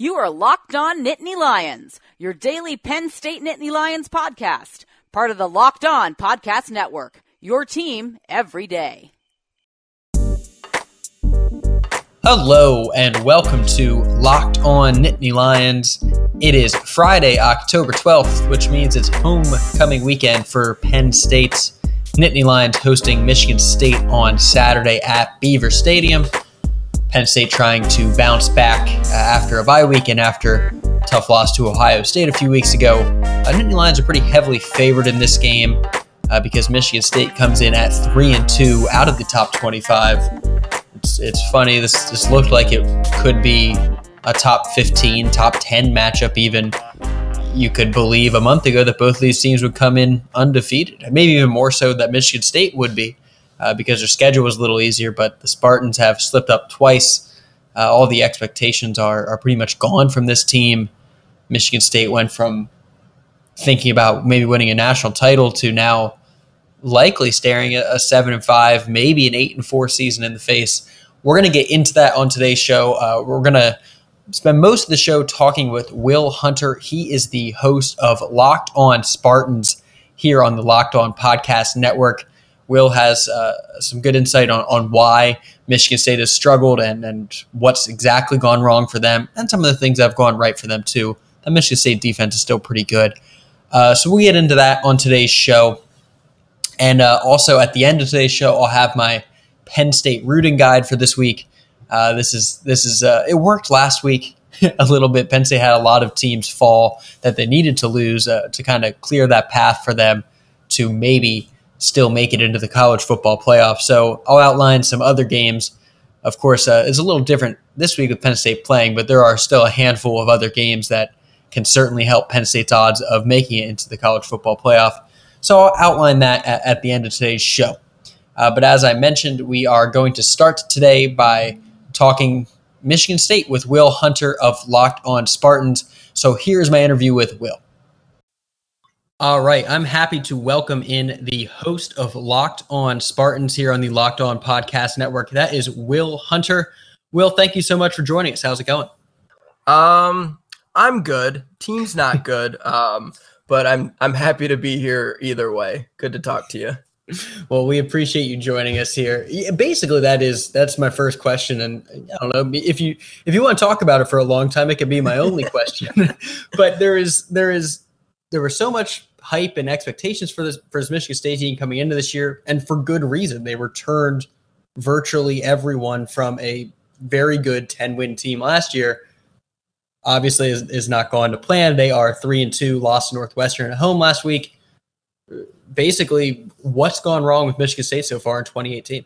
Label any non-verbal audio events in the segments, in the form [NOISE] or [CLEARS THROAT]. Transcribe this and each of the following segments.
You are Locked On Nittany Lions, your daily Penn State Nittany Lions podcast, part of the Locked On Podcast Network. Your team every day. Hello and welcome to Locked On Nittany Lions. It is Friday, October 12th, which means it's homecoming weekend for Penn State's Nittany Lions hosting Michigan State on Saturday at Beaver Stadium. Penn State trying to bounce back uh, after a bye week and after tough loss to Ohio State a few weeks ago. Uh, Nittany Lions are pretty heavily favored in this game uh, because Michigan State comes in at three and two out of the top 25. It's, it's funny. This this looked like it could be a top 15, top 10 matchup even. You could believe a month ago that both of these teams would come in undefeated, maybe even more so that Michigan State would be uh, because their schedule was a little easier. But the Spartans have slipped up twice. Uh, all the expectations are are pretty much gone from this team. Michigan State went from thinking about maybe winning a national title to now likely staring at a seven and five, maybe an eight and four season in the face. We're going to get into that on today's show. Uh, we're going to spend most of the show talking with Will Hunter. He is the host of Locked On Spartans here on the Locked On Podcast Network. Will has uh, some good insight on, on why Michigan State has struggled and, and what's exactly gone wrong for them, and some of the things that have gone right for them, too. The Michigan State defense is still pretty good. Uh, so we'll get into that on today's show. And uh, also at the end of today's show, I'll have my Penn State rooting guide for this week. Uh, this is this is uh, it worked last week [LAUGHS] a little bit. Penn State had a lot of teams fall that they needed to lose uh, to kind of clear that path for them to maybe still make it into the college football playoff. So I'll outline some other games. Of course, uh, it's a little different this week with Penn State playing, but there are still a handful of other games that can certainly help Penn State's odds of making it into the college football playoff. So I'll outline that at, at the end of today's show. Uh, but as I mentioned, we are going to start today by talking Michigan State with Will Hunter of Locked On Spartans. So here's my interview with Will. All right. I'm happy to welcome in the host of Locked On Spartans here on the Locked On Podcast Network. That is Will Hunter. Will, thank you so much for joining us. How's it going? Um, I'm good. Team's not [LAUGHS] good. Um, but I'm I'm happy to be here either way. Good to talk to you. Well, we appreciate you joining us here. Basically, that is that's my first question, and I don't know if you if you want to talk about it for a long time, it could be my only [LAUGHS] question. [LAUGHS] but there is there is there was so much hype and expectations for this for this Michigan State team coming into this year, and for good reason. They returned virtually everyone from a very good 10 win team last year. Obviously, is, is not going to plan. They are three and two, lost to Northwestern at home last week. Basically, what's gone wrong with Michigan State so far in 2018?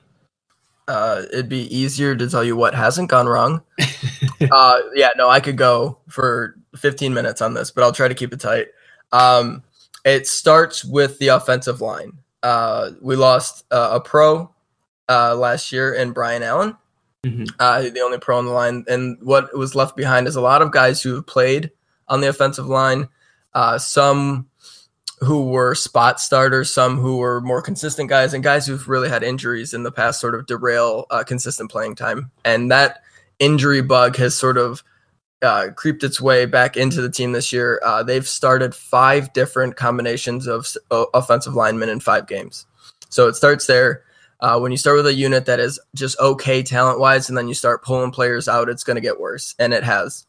Uh, it'd be easier to tell you what hasn't gone wrong. [LAUGHS] uh, yeah, no, I could go for 15 minutes on this, but I'll try to keep it tight. Um, it starts with the offensive line. Uh, we lost uh, a pro uh, last year in Brian Allen, mm-hmm. uh, the only pro on the line. And what was left behind is a lot of guys who have played on the offensive line. Uh, some who were spot starters, some who were more consistent guys, and guys who've really had injuries in the past sort of derail uh, consistent playing time. And that injury bug has sort of uh, creeped its way back into the team this year. Uh, they've started five different combinations of uh, offensive linemen in five games. So it starts there. Uh, when you start with a unit that is just okay talent wise, and then you start pulling players out, it's going to get worse. And it has.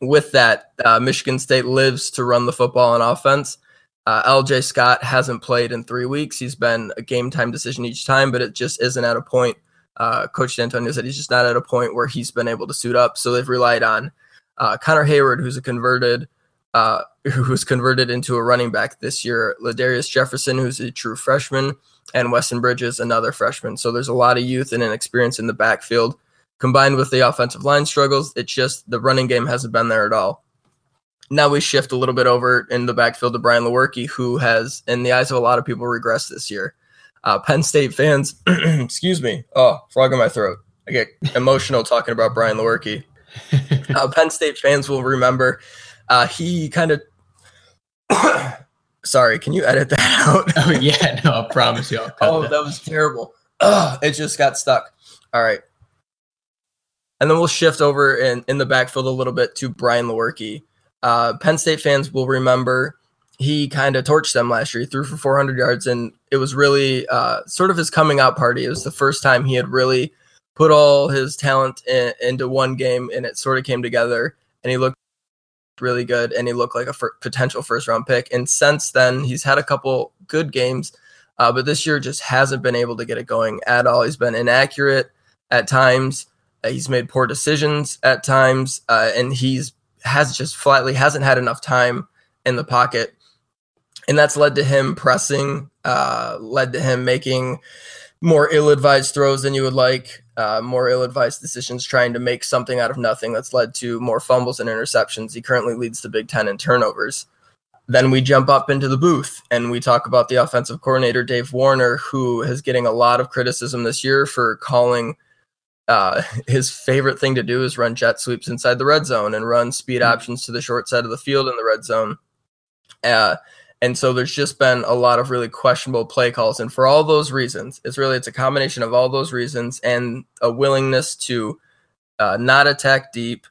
With that, uh, Michigan State lives to run the football on offense. Uh, LJ Scott hasn't played in three weeks. He's been a game time decision each time, but it just isn't at a point. Coach Dantonio said he's just not at a point where he's been able to suit up. So they've relied on uh, Connor Heyward, who's a converted, uh, [LAUGHS] converted into a running back this year. La'Darius Jefferson, who's a true freshman, and Weston Bridges, another freshman. So there's a lot of youth and inexperience in the backfield. Combined with the offensive line struggles, it's just the running game hasn't been there at all. Now we shift a little bit over in the backfield to Brian Lewerke, who has, in the eyes of a lot of people, regressed this year. Uh, Penn State fans, [CLEARS THROAT] excuse me, oh, frog in my throat. I get emotional talking about Brian Lewerke. Uh, [LAUGHS] Penn State fans will remember uh, he kind of. [COUGHS] Sorry, can you edit that [LAUGHS] out? oh yeah, no, I promise you. oh, that. that. was terrible. Ugh, it just got stuck. All right. And then we'll shift over in, in the backfield a little bit to Brian Lewerke. Uh, Penn State fans will remember he kind of torched them last year. He threw for 400 yards, and it was really uh, sort of his coming out party. It was the first time he had really put all his talent in, into one game, and it sort of came together. And he looked really good, and he looked like a f- potential first round pick. And since then, he's had a couple good games, uh, but this year just hasn't been able to get it going at all. He's been inaccurate at times. Uh, he's made poor decisions at times, uh, and he's has just flatly hasn't had enough time in the pocket and that's led to him pressing, uh, led to him making more ill-advised throws than you would like, uh, more ill-advised decisions, trying to make something out of nothing. That's led to more fumbles and interceptions. He currently leads the Big Ten in turnovers. Then we jump up into the booth and we talk about the offensive coordinator Dave Warner, who is getting a lot of criticism this year for calling. Uh, [LAUGHS] his favorite thing to do is run jet sweeps inside the red zone and run speed mm-hmm. options to the short side of the field in the red zone. Uh, and so there's just been a lot of really questionable play calls. And for all those reasons, it's really it's a combination of all those reasons and a willingness to uh, not attack deep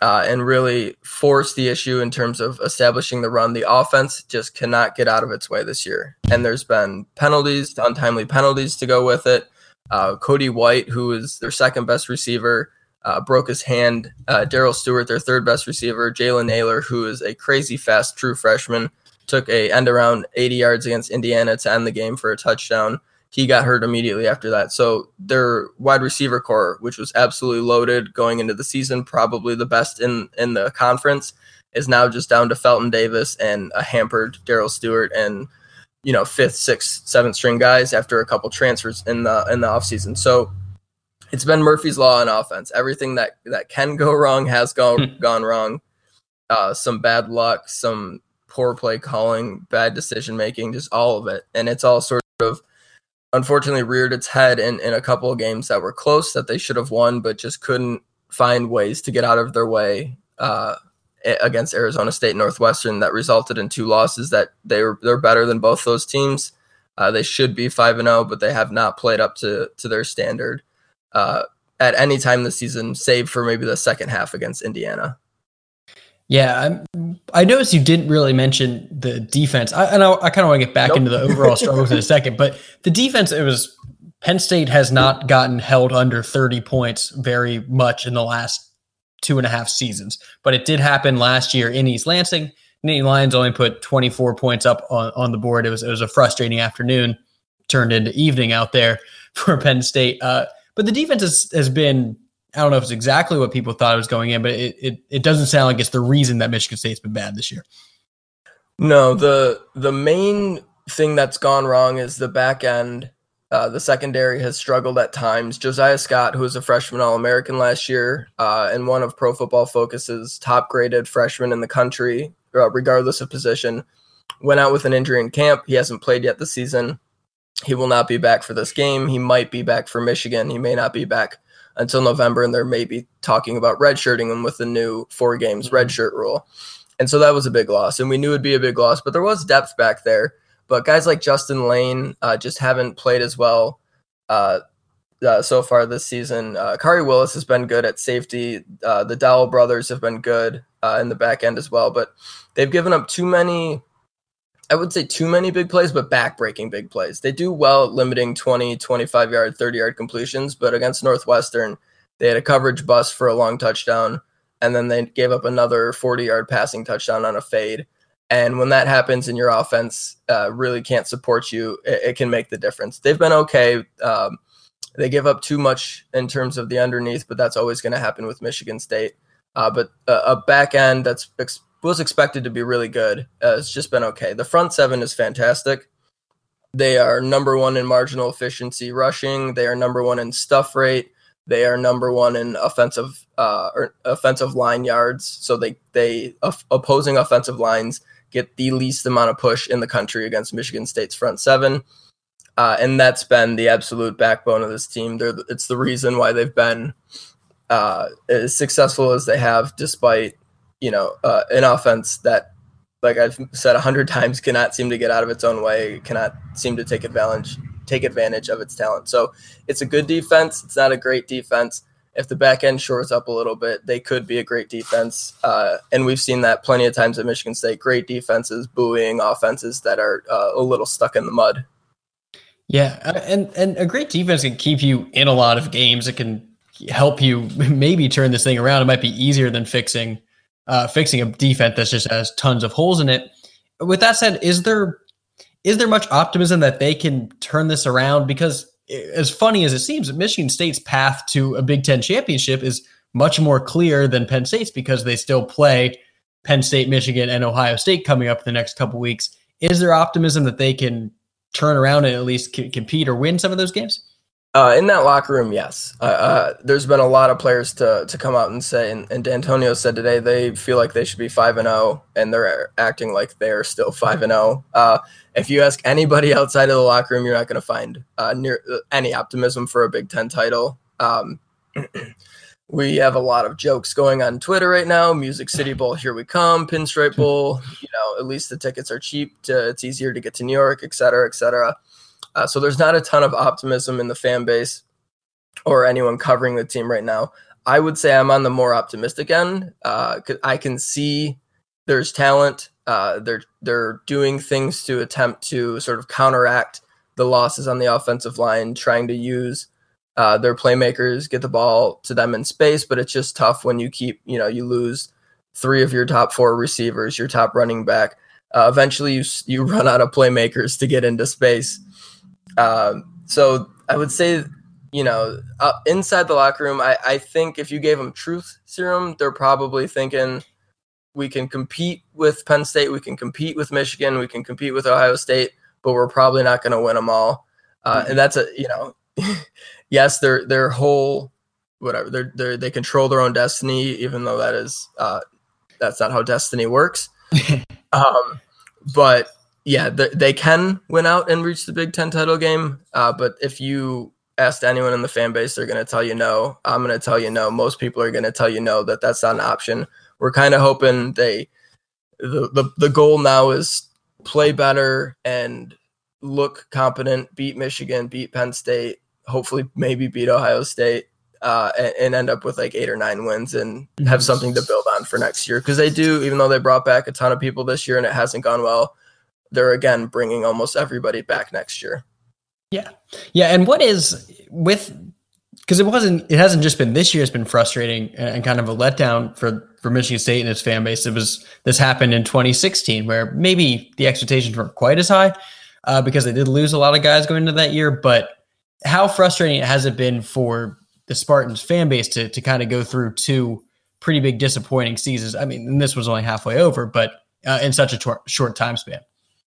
uh, and really force the issue in terms of establishing the run. The offense just cannot get out of its way this year. And there's been penalties, untimely penalties to go with it. Uh, Cody White, who is their second best receiver, uh, broke his hand. Uh, Darrell Stewart, their third best receiver. Jalen Nailor, who is a crazy fast true freshman, took a end around 80 yards against Indiana to end the game for a touchdown. He got hurt immediately after that. So their wide receiver corps, which was absolutely loaded going into the season, probably the best in in the conference, is now just down to Felton Davis and a hampered Darrell Stewart and you know fifth, sixth, seventh string guys after a couple transfers in the in the offseason. So it's been Murphy's law on offense. Everything that that can go wrong has gone gone wrong. Uh, some bad luck, some poor play calling, bad decision making, just all of it. And it's all sort of unfortunately reared its head in, in a couple of games that were close that they should have won, but just couldn't find ways to get out of their way uh, against Arizona State Northwestern that resulted in two losses that they were they're better than both those teams. Uh, they should be five and zero, oh, but they have not played up to to their standard uh, at any time this season, save for maybe the second half against Indiana. Yeah, I'm, i noticed you didn't really mention the defense. I, and I, I kind of want to get back nope. into the overall struggles in a second, but the defense, it was Penn State has not gotten held under 30 points very much in the last two and a half seasons, but it did happen last year in East Lansing. Nittany Lions only put 24 points up on, on the board. It was it was a frustrating afternoon, turned into evening out there [LAUGHS] for Penn State. Uh, but the defense has, has been I don't know if it's exactly what people thought it was going in, but it, it, it doesn't sound like it's the reason that Michigan State's been bad this year. No, the the main thing that's gone wrong is the back end. Uh, the secondary has struggled at times. Josiah Scott, who was a freshman All American last year uh, and one of Pro Football Focus's top graded freshmen in the country, uh, regardless of position, went out with an injury in camp. He hasn't played yet this season. He will not be back for this game. He might be back for Michigan. He may not be back until November, and they're maybe talking about redshirting him with the new four games mm-hmm. redshirt rule. And so that was a big loss, and we knew it'd be a big loss, but there was depth back there. But guys like Justin Layne uh, just haven't played as well uh, uh, so far this season. Uh, Khari Willis has been good at safety. Uh, the Dowell brothers have been good uh, in the back end as well, but they've given up too many I would say too many big plays, but back-breaking big plays. They do well at limiting 20, 25 yard, 30 yard completions, but against Northwestern, they had a coverage bust for a long touchdown, and then they gave up another 40 yard passing touchdown on a fade. And when that happens and your offense uh, really can't support you, it, it, can make the difference. They've been okay. Um, they give up too much in terms of the underneath, but that's always going to happen with Michigan State. Uh, but a, a back end that's ex- was expected to be really good. Uh, it's just been okay. The front seven is fantastic. They are number one in marginal efficiency rushing. They are number one in stuff rate. They are number one in offensive uh, or offensive line yards. So they they opposing offensive lines get the least amount of push in the country against Michigan State's front seven. Uh, and that's been the absolute backbone of this team. They're, it's the reason why they've been uh, as successful as they have, despite you know, uh, an offense that, like I've said a hundred [LAUGHS] times, cannot seem to get out of its own way, cannot seem to take advantage take advantage of its talent. So it's a good defense. It's not a great defense. if the back end shores up a little bit, they could be a great defense. Uh, and we've seen that plenty of times at Michigan State. Great defenses, buoying offenses that are uh, a little stuck in the mud. Yeah, uh, and and a great defense can keep you in a lot of games. It can help you [LAUGHS] maybe turn this thing around. It might be easier than fixing uh, fixing a defense that just has tons of holes in it. With that said, is there is there much optimism that they can turn this around? Because as funny as it seems, Michigan State's path to a Big Ten championship is much more clear than Penn State's because they still play Penn State, Michigan, and Ohio State coming up the next couple weeks. Is there optimism that they can turn around and at least c- compete or win some of those games? Uh, in that locker room, yes. Uh, uh, there's been a lot of players to to come out and say, and, and Dantonio said today they feel like they should be five and zero, oh, and they're acting like they're still five and zero. Oh. Uh, if you ask anybody [LAUGHS] outside of the locker room, you're not going to find uh, near uh, any optimism for a Big Ten title. Um, [CLEARS THROAT] we have a lot of jokes going on Twitter right now. Music City Bowl, here we come. Pinstripe Bowl, you know, at least the tickets are cheap. To, it's easier to get to New York, et cetera, et cetera. Uh, so there's not a ton of optimism in the fan base or anyone covering the team right now. I would say I'm on the more optimistic end. Uh, I can see there's talent. Uh, they're they're doing things to attempt to sort of counteract the losses on the offensive line, trying to use uh, their playmakers, get the ball to them in space. But it's just tough when you keep you know you lose three of your top four receivers, your top running back. Uh, eventually, you you [LAUGHS] run out of playmakers to get into space. Um, so I would say, you know, uh, inside the locker room, I, I think if you gave them truth serum, they're probably thinking we can compete with Penn State, we can compete with Michigan, we can compete with Ohio State, but we're probably not going to win them all. Uh, mm-hmm. And that's a, you know, [LAUGHS] yes, their their whole whatever they're, they they control their own destiny, even though that is uh, that's not how destiny works. [LAUGHS] um, but yeah, they can win out and reach the Big Ten title game. Uh, but if you asked anyone in the fan base, they're going to tell you no. I'm going to tell you no. Most people are going to tell you no, that that's not an option. We're kind of hoping they, the, the, the goal now is play better and look competent, beat Michigan, beat Penn State, hopefully maybe beat Ohio State. Uh, and, and, end up with like eight or nine wins and have something to build on for next year because they do even though they brought back a ton of people this year and it hasn't gone well they're again bringing almost everybody back next year. Yeah. Yeah. And what is with, because it wasn't, it hasn't just been this year, it's been frustrating and kind of a letdown for, for Michigan State and its fan base. It was, this happened in 2016 where maybe the expectations weren't quite as high uh, because they did lose a lot of guys going into that year. But how frustrating has it been for the Spartans fan base to, to kind of go through two pretty big disappointing seasons? I mean, this was only halfway over, but uh, in such a tor- short time span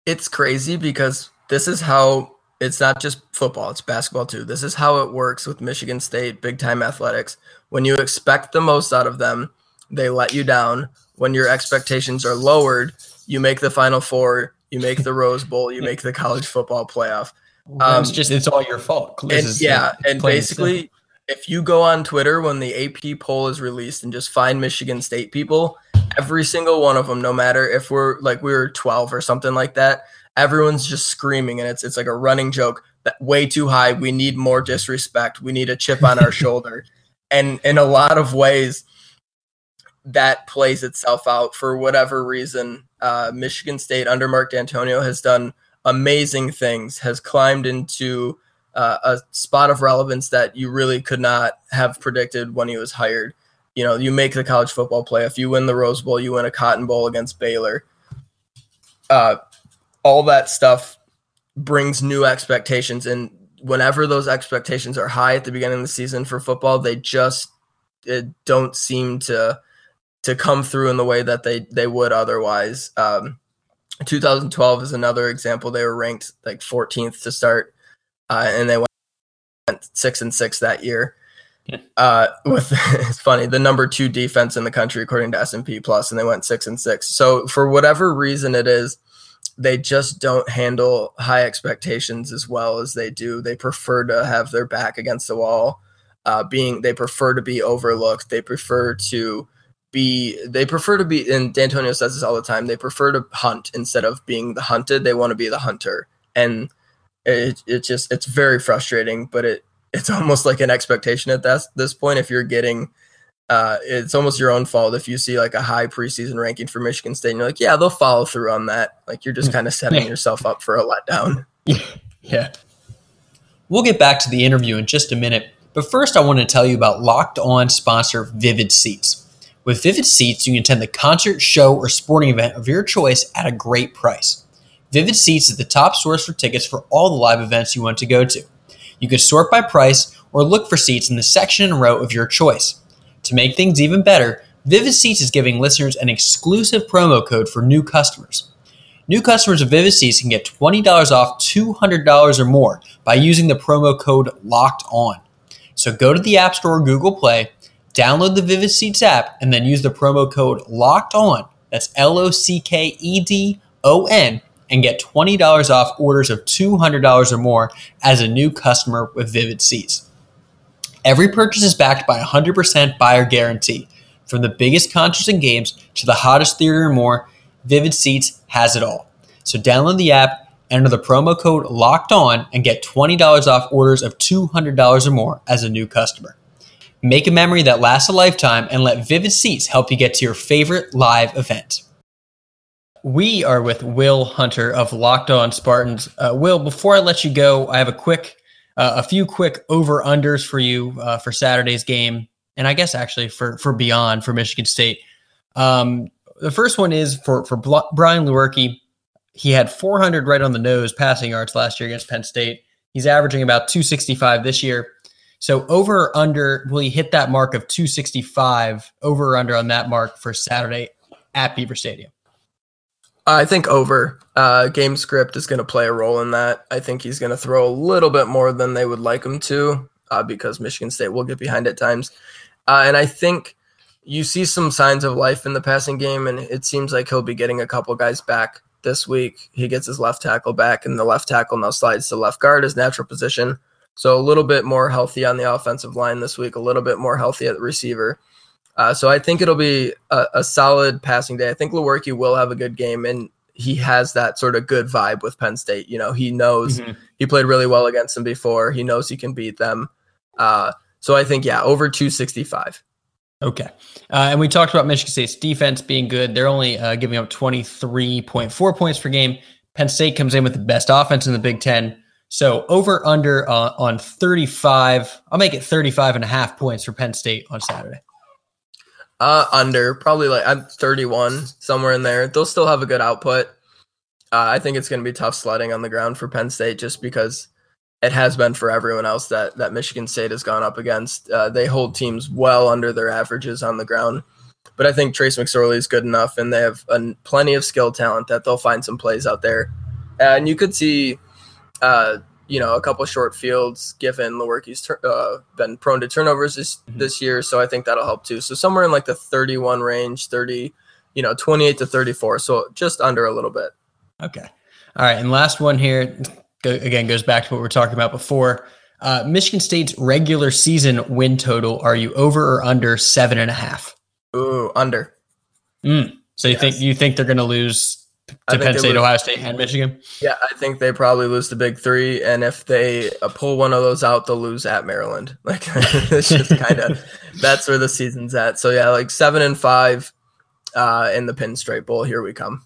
it's crazy because this is how it's not just football, it's basketball too. This is how it works with Michigan State big time athletics. When you expect the most out of them, they let you down. When your expectations are lowered, you make the final four, you make the Rose Bowl, you make the college football playoff. Um, it's just it's all your fault. And, yeah, and basically, if you go on Twitter when the AP poll is released and just find Michigan State people, every single one of them, no matter if we're like we were 12 or something like that, everyone's just screaming and it's it's like a running joke that way too high. We need more disrespect. We need a chip on our [LAUGHS] shoulder. And in a lot of ways, that plays itself out for whatever reason. Uh, Michigan State under Mark Dantonio has done amazing things, has climbed into uh, a spot of relevance that you really could not have predicted when he was hired you know, you make the college football playoff, you win the Rose Bowl, you win a Cotton Bowl against Baylor. Uh, all that stuff brings new expectations, and whenever those expectations are high at the beginning of the season for football, they just don't seem to to come through in the way that they they would otherwise. Um, 2012 is another example. They were ranked like 14th to start, uh, and they went six and six that year. Uh, with [LAUGHS] it's funny the number two defense in the country according to S and P Plus, and they went six and six. So for whatever reason it is, they just don't handle high expectations as well as they do. They prefer to have their back against the wall. Uh, being they prefer to be overlooked. They prefer to be they prefer to be and Dantonio says this all the time. They prefer to hunt instead of being the hunted. They want to be the hunter, and it it just it's very frustrating. But it it's almost like an expectation at this this point. If you're getting, uh, it's almost your own fault if you see like a high preseason ranking for Michigan State and you're like, yeah, they'll follow through on that. Like you're just kind of setting yourself up for a letdown. Yeah. We'll get back to the interview in just a minute, but first I want to tell you about Locked On sponsor Vivid Seats. With Vivid Seats, you can attend the concert, show, or sporting event of your choice at a great price. Vivid Seats is the top source for tickets for all the live events you want to go to. You could sort by price or look for seats in the section and row of your choice. To make things even better, Vivid Seats is giving listeners an exclusive promo code for new customers. New customers of Vivid Seats can get $20 off $200 or more by using the promo code LOCKED ON. So go to the App Store or Google Play, download the Vivid Seats app, and then use the promo code LOCKED ON. That's L O C K E D O N and get $20 off orders of $200 or more as a new customer with Vivid Seats. Every purchase is backed by a 100% buyer guarantee. From the biggest concerts and games to the hottest theater and more, Vivid Seats has it all. So download the app, enter the promo code LOCKED ON, and get $20 off orders of $200 or more as a new customer. Make a memory that lasts a lifetime and let Vivid Seats help you get to your favorite live event. We are with Will Hunter of Locked On Spartans. Uh, Will, before I let you go, I have a quick, uh, a few quick over unders for you uh, for Saturday's game, and I guess actually for for beyond for Michigan State. Um, the first one is for for Bl- Brian Lewerke. He had 400 right on the nose passing yards last year against Penn State. He's averaging about 265 this year. So over or under, will he hit that mark of 265 over or under on that mark for Saturday at Beaver Stadium? I think over. Uh, game script is going to play a role in that. I think he's going to throw a little bit more than they would like him to uh, because Michigan State will get behind at times. Uh, and I think you see some signs of life in the passing game, and it seems like he'll be getting a couple guys back this week. He gets his left tackle back, and the left tackle now slides to left guard, his natural position. So a little bit more healthy on the offensive line this week, a little bit more healthy at the receiver. Uh, so I think it'll be a, a, solid passing day. I think Lewerke will have a good game, and he has that sort of good vibe with Penn State. You know, he knows mm-hmm. he played really well against them before. He knows he can beat them. Uh, so I think yeah, over two sixty five. Okay, uh, and we talked about Michigan State's defense being good. They're only uh, giving up twenty three point four points per game. Penn State comes in with the best offense in the Big Ten. So over under uh, on 35. I'll make it 35 and a half points for Penn State on Saturday. Uh, under probably like I'm 31 somewhere in there. They'll still have a good output. Uh, I think it's going to be tough sledding on the ground for Penn State just because it has been for everyone else that that Michigan State has gone up against. Uh, they hold teams well under their averages on the ground, but I think Trace McSorley is good enough, and they have plenty of skill talent that they'll find some plays out there. And you could see uh, you know, a couple short fields given Lewerke's uh, been prone to turnovers this, mm-hmm. this year. So I think that'll help too. So somewhere in like the 31 range, 30, you know, 28 to 34. So just under a little bit. Okay. All right. And last one here, go, again, goes back to what we are talking about before. Uh, Michigan State's regular season win total, are you over or under seven and a half? Ooh, under. Mm. So you yes. think you think they're going to lose to Penn State, Ohio State, and Michigan? Yeah, I think they probably lose the big three, and if they uh, pull one of those out, they'll lose at Maryland. [LAUGHS] Like it's just kind of that's where the season's at. So yeah, like seven and five uh, in the Pinstripe Bowl. Here we come.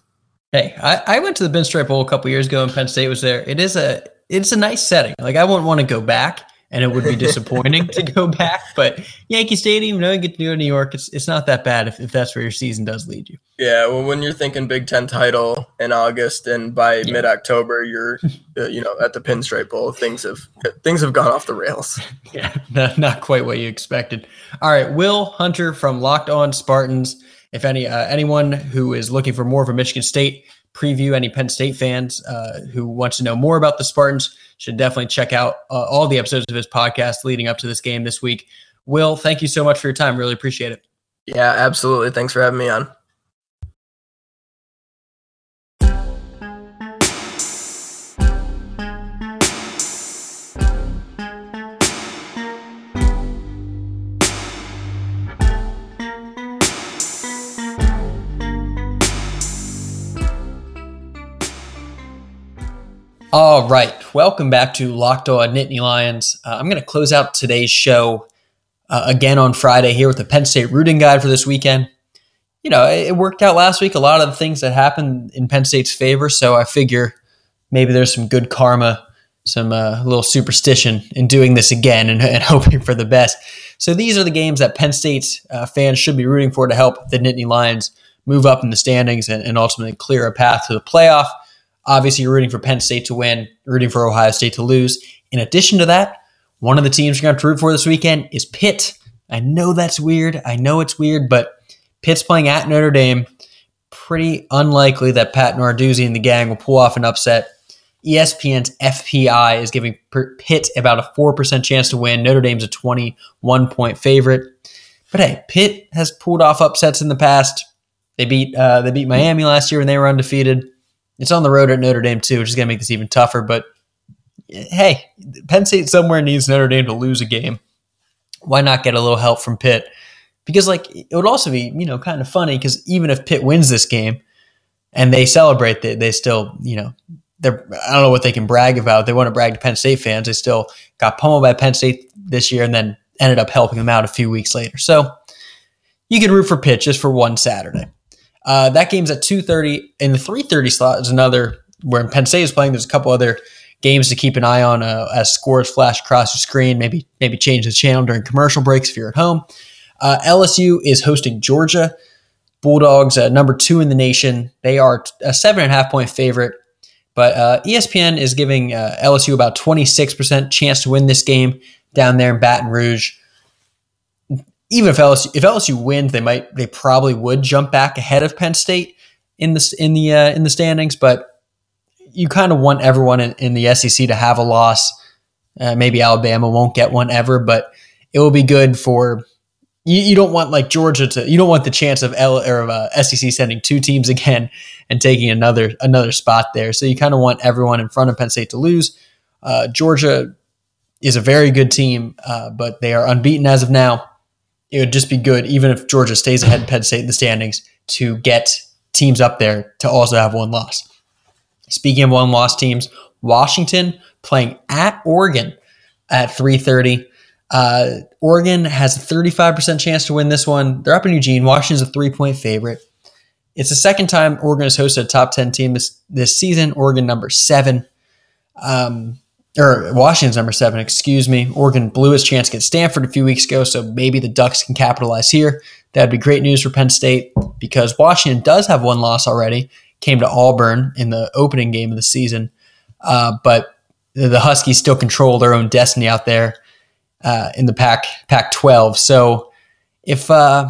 Hey, I, I went to the Pinstripe Bowl a couple years ago, and Penn State was there. It is a it's a nice setting. Like I wouldn't want to go back and it would be disappointing to go back. But Yankee Stadium, you know, you get to go to New York. It's it's not that bad if, if that's where your season does lead you. Yeah, well, when you're thinking Big Ten title in August and by yeah. mid October you're, uh, you know, at the Pinstripe Bowl, things have things have gone off the rails. [LAUGHS] yeah, not, not quite what you expected. All right, Will Hunter from Locked On Spartans. If any uh, anyone who is looking for more of a Michigan State preview, any Penn State fans uh, who wants to know more about the Spartans should definitely check out uh, all the episodes of his podcast leading up to this game this week. Will, thank you so much for your time. Really appreciate it. Yeah, absolutely. Thanks for having me on. All right, welcome back to Locked On Nittany Lions. Uh, I'm going to close out today's show uh, again on Friday here with the Penn State rooting guide for this weekend. You know, it, it worked out last week. A lot of the things that happened in Penn State's favor, so I figure maybe there's some good karma, some uh, little superstition in doing this again and, and, [LAUGHS] hoping for the best. So these are the games that Penn State uh, fans should be rooting for to help the Nittany Lions move up in the standings and, and ultimately clear a path to the playoff. Obviously, you're rooting for Penn State to win, rooting for Ohio State to lose. In addition to that, one of the teams you're going to root for this weekend is Pitt. I know that's weird. I know it's weird, but Pitt's playing at Notre Dame. Pretty unlikely that Pat Narduzzi and the gang will pull off an upset. ESPN's FPI is giving Pitt about a 4% chance to win. Notre Dame's a 21 point favorite. But hey, Pitt has pulled off upsets in the past. They beat uh, they beat Miami last year when they were undefeated. It's on the road at Notre Dame too, which is going to make this even tougher. But hey, Penn State somewhere needs Notre Dame to lose a game. Why not get a little help from Pitt? Because like it would also be you know kind of funny because even if Pitt wins this game and they celebrate, they they still you know they're I don't know what they can brag about. They want to brag to Penn State fans. They still got pummeled by Penn State this year and then ended up helping them out a few weeks later. So you can root for Pitt just for one Saturday. Uh, that game's at 2.30. In the 3.30 slot is another where Penn State is playing. There's a couple other games to keep an eye on uh, as scores flash across your screen. Maybe maybe change the channel during commercial breaks if you're at home. Uh, LSU is hosting Georgia. Bulldogs, uh, number two in the nation. They are a seven and a half point favorite. But uh, ESPN is giving uh, LSU about 26% chance to win this game down there in Baton Rouge. Even if LSU if LSU wins, they might they probably would jump back ahead of Penn State in the in the uh, in the standings. But you kind of want everyone in, in, the SEC to have a loss. Uh, maybe Alabama won't get one ever, but it will be good for you. You don't want like Georgia to. You don't want the chance of L or of, uh, SEC sending two teams [LAUGHS] again and taking another another spot there. So you kind of want everyone in front of Penn State to lose. Uh, Georgia is a very good team, uh, but they are unbeaten as of now. It would just be good, even if Georgia stays ahead of Penn State in the standings, to get teams up there to also have one loss. Speaking of one loss teams, Washington playing at Oregon at 3:30. Uh, Oregon has a 35% chance to win this one. They're up in Eugene. Washington's a three point favorite. It's the second time Oregon has hosted a top 10 team this, this season. Oregon number seven. Um, or Washington's number seven, excuse me. Oregon blew its chance against Stanford a few weeks ago, so maybe the Ducks can capitalize here. That'd be great news for Penn State because Washington does have one loss already came to Auburn in the opening game of the season. Uh, but the Huskies still control their own destiny out there uh, in the Pac Pac 12. So if uh,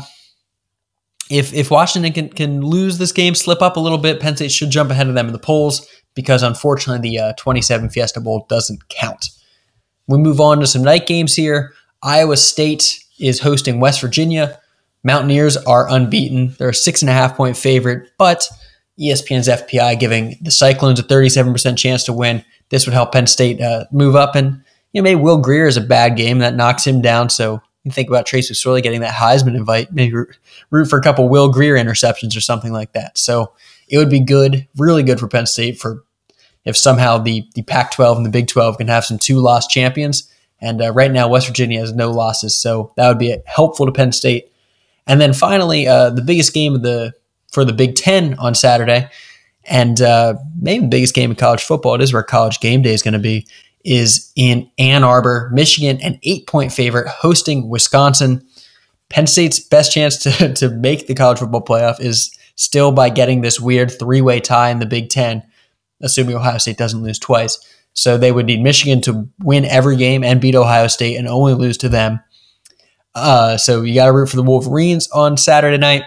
if if Washington can, can lose this game, slip up a little bit, Penn State should jump ahead of them in the polls because unfortunately the uh, 27 Fiesta Bowl doesn't count. We move on to some night games here. Iowa State is hosting West Virginia. Mountaineers are unbeaten. They're a six and a half point favorite, but ESPN's FPI giving the Cyclones a 37% chance to win. This would help Penn State uh, move up. And you know, maybe Will Grier is a bad game that knocks him down. So you think about Trace McSorley getting that Heisman invite, maybe root for a couple Will Grier interceptions or something like that. So it would be good, really good for Penn State for if somehow the the Pac-12 and the Big 12 can have some two lost champions. And uh, right now, West Virginia has no losses, so that would be helpful to Penn State. And then finally, uh, the biggest game of the for the Big Ten on Saturday, and uh, maybe the biggest game in college football. It is where College Game Day is going to be. Is in Ann Arbor, Michigan, an eight-point favorite hosting Wisconsin. Penn State's best chance to, [LAUGHS] to make the college football playoff is still by getting this weird three-way tie in the Big Ten, assuming Ohio State doesn't lose twice. So they would need Michigan to win every game and beat Ohio State and only lose to them. Uh, so you got to root for the Wolverines on Saturday night.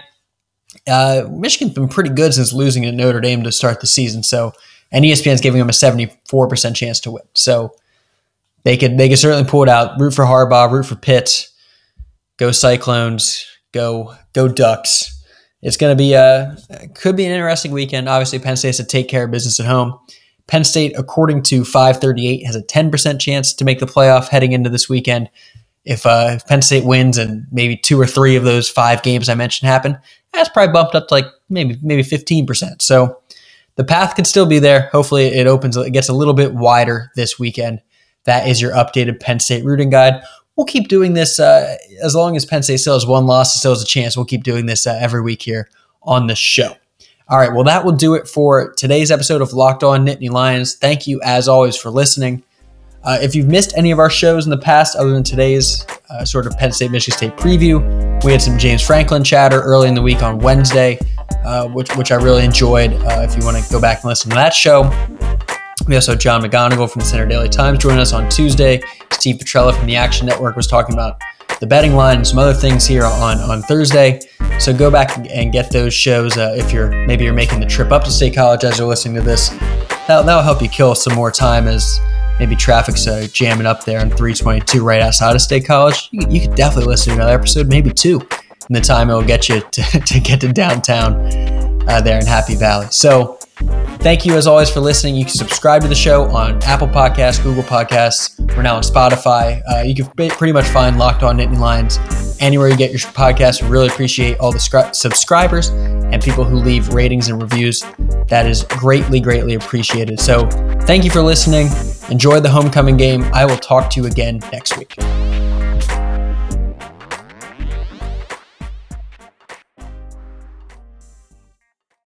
Uh, Michigan's been pretty good since losing to Notre Dame to start the season. So, and ESPN's giving them a 74% chance to win. So they could they could certainly pull it out. Root for Harbaugh, root for Pitt, go Cyclones, go go Ducks. It's going to be a could be an interesting weekend. Obviously, Penn State has to take care of business at home. Penn State, according to 538, has a 10% chance to make the playoff heading into this weekend. If, uh, if Penn State wins and maybe two or three of those five games I mentioned happen, that's probably bumped up to like maybe maybe 15%. So the path could still be there. Hopefully, it opens, it gets a little bit wider this weekend. That is your updated Penn State rooting guide. We'll keep doing this uh, as long as Penn State still has one loss, still has a chance. We'll keep doing this uh, every week here on the show. All right, well, that will do it for today's episode of Locked On Nittany Lions. Thank you, as always, for listening. Uh, if you've missed any of our shows in the past, other than today's uh, sort of Penn State Michigan State preview, we had some James Franklin chatter early in the week on Wednesday, uh, which which I really enjoyed. Uh, if you want to go back and listen to that show, we also had John McGonigal from the Centre Daily Times joining us on Tuesday. Steve Petrella from the Action Network was talking about the betting line and some other things here on on Thursday. So go back and get those shows uh, if you're maybe you're making the trip up to State College as you're listening to this. That'll, that'll help you kill some more time as maybe traffic's uh, jamming up there in 322 right outside of State College, you, you could definitely listen to another episode, maybe two, in the time it will get you [LAUGHS] to, to get to downtown uh, there in Happy Valley. So thank you as always for listening. You can subscribe to the show on Apple Podcasts, Google Podcasts. We're now on Spotify. Uh, you can pretty much find Locked On Nittany Lions anywhere you get your podcast. We really appreciate all the scri- subscribers and people who leave ratings and reviews. That is greatly, greatly appreciated. So thank you for listening. Enjoy the homecoming game. I will talk to you again next week.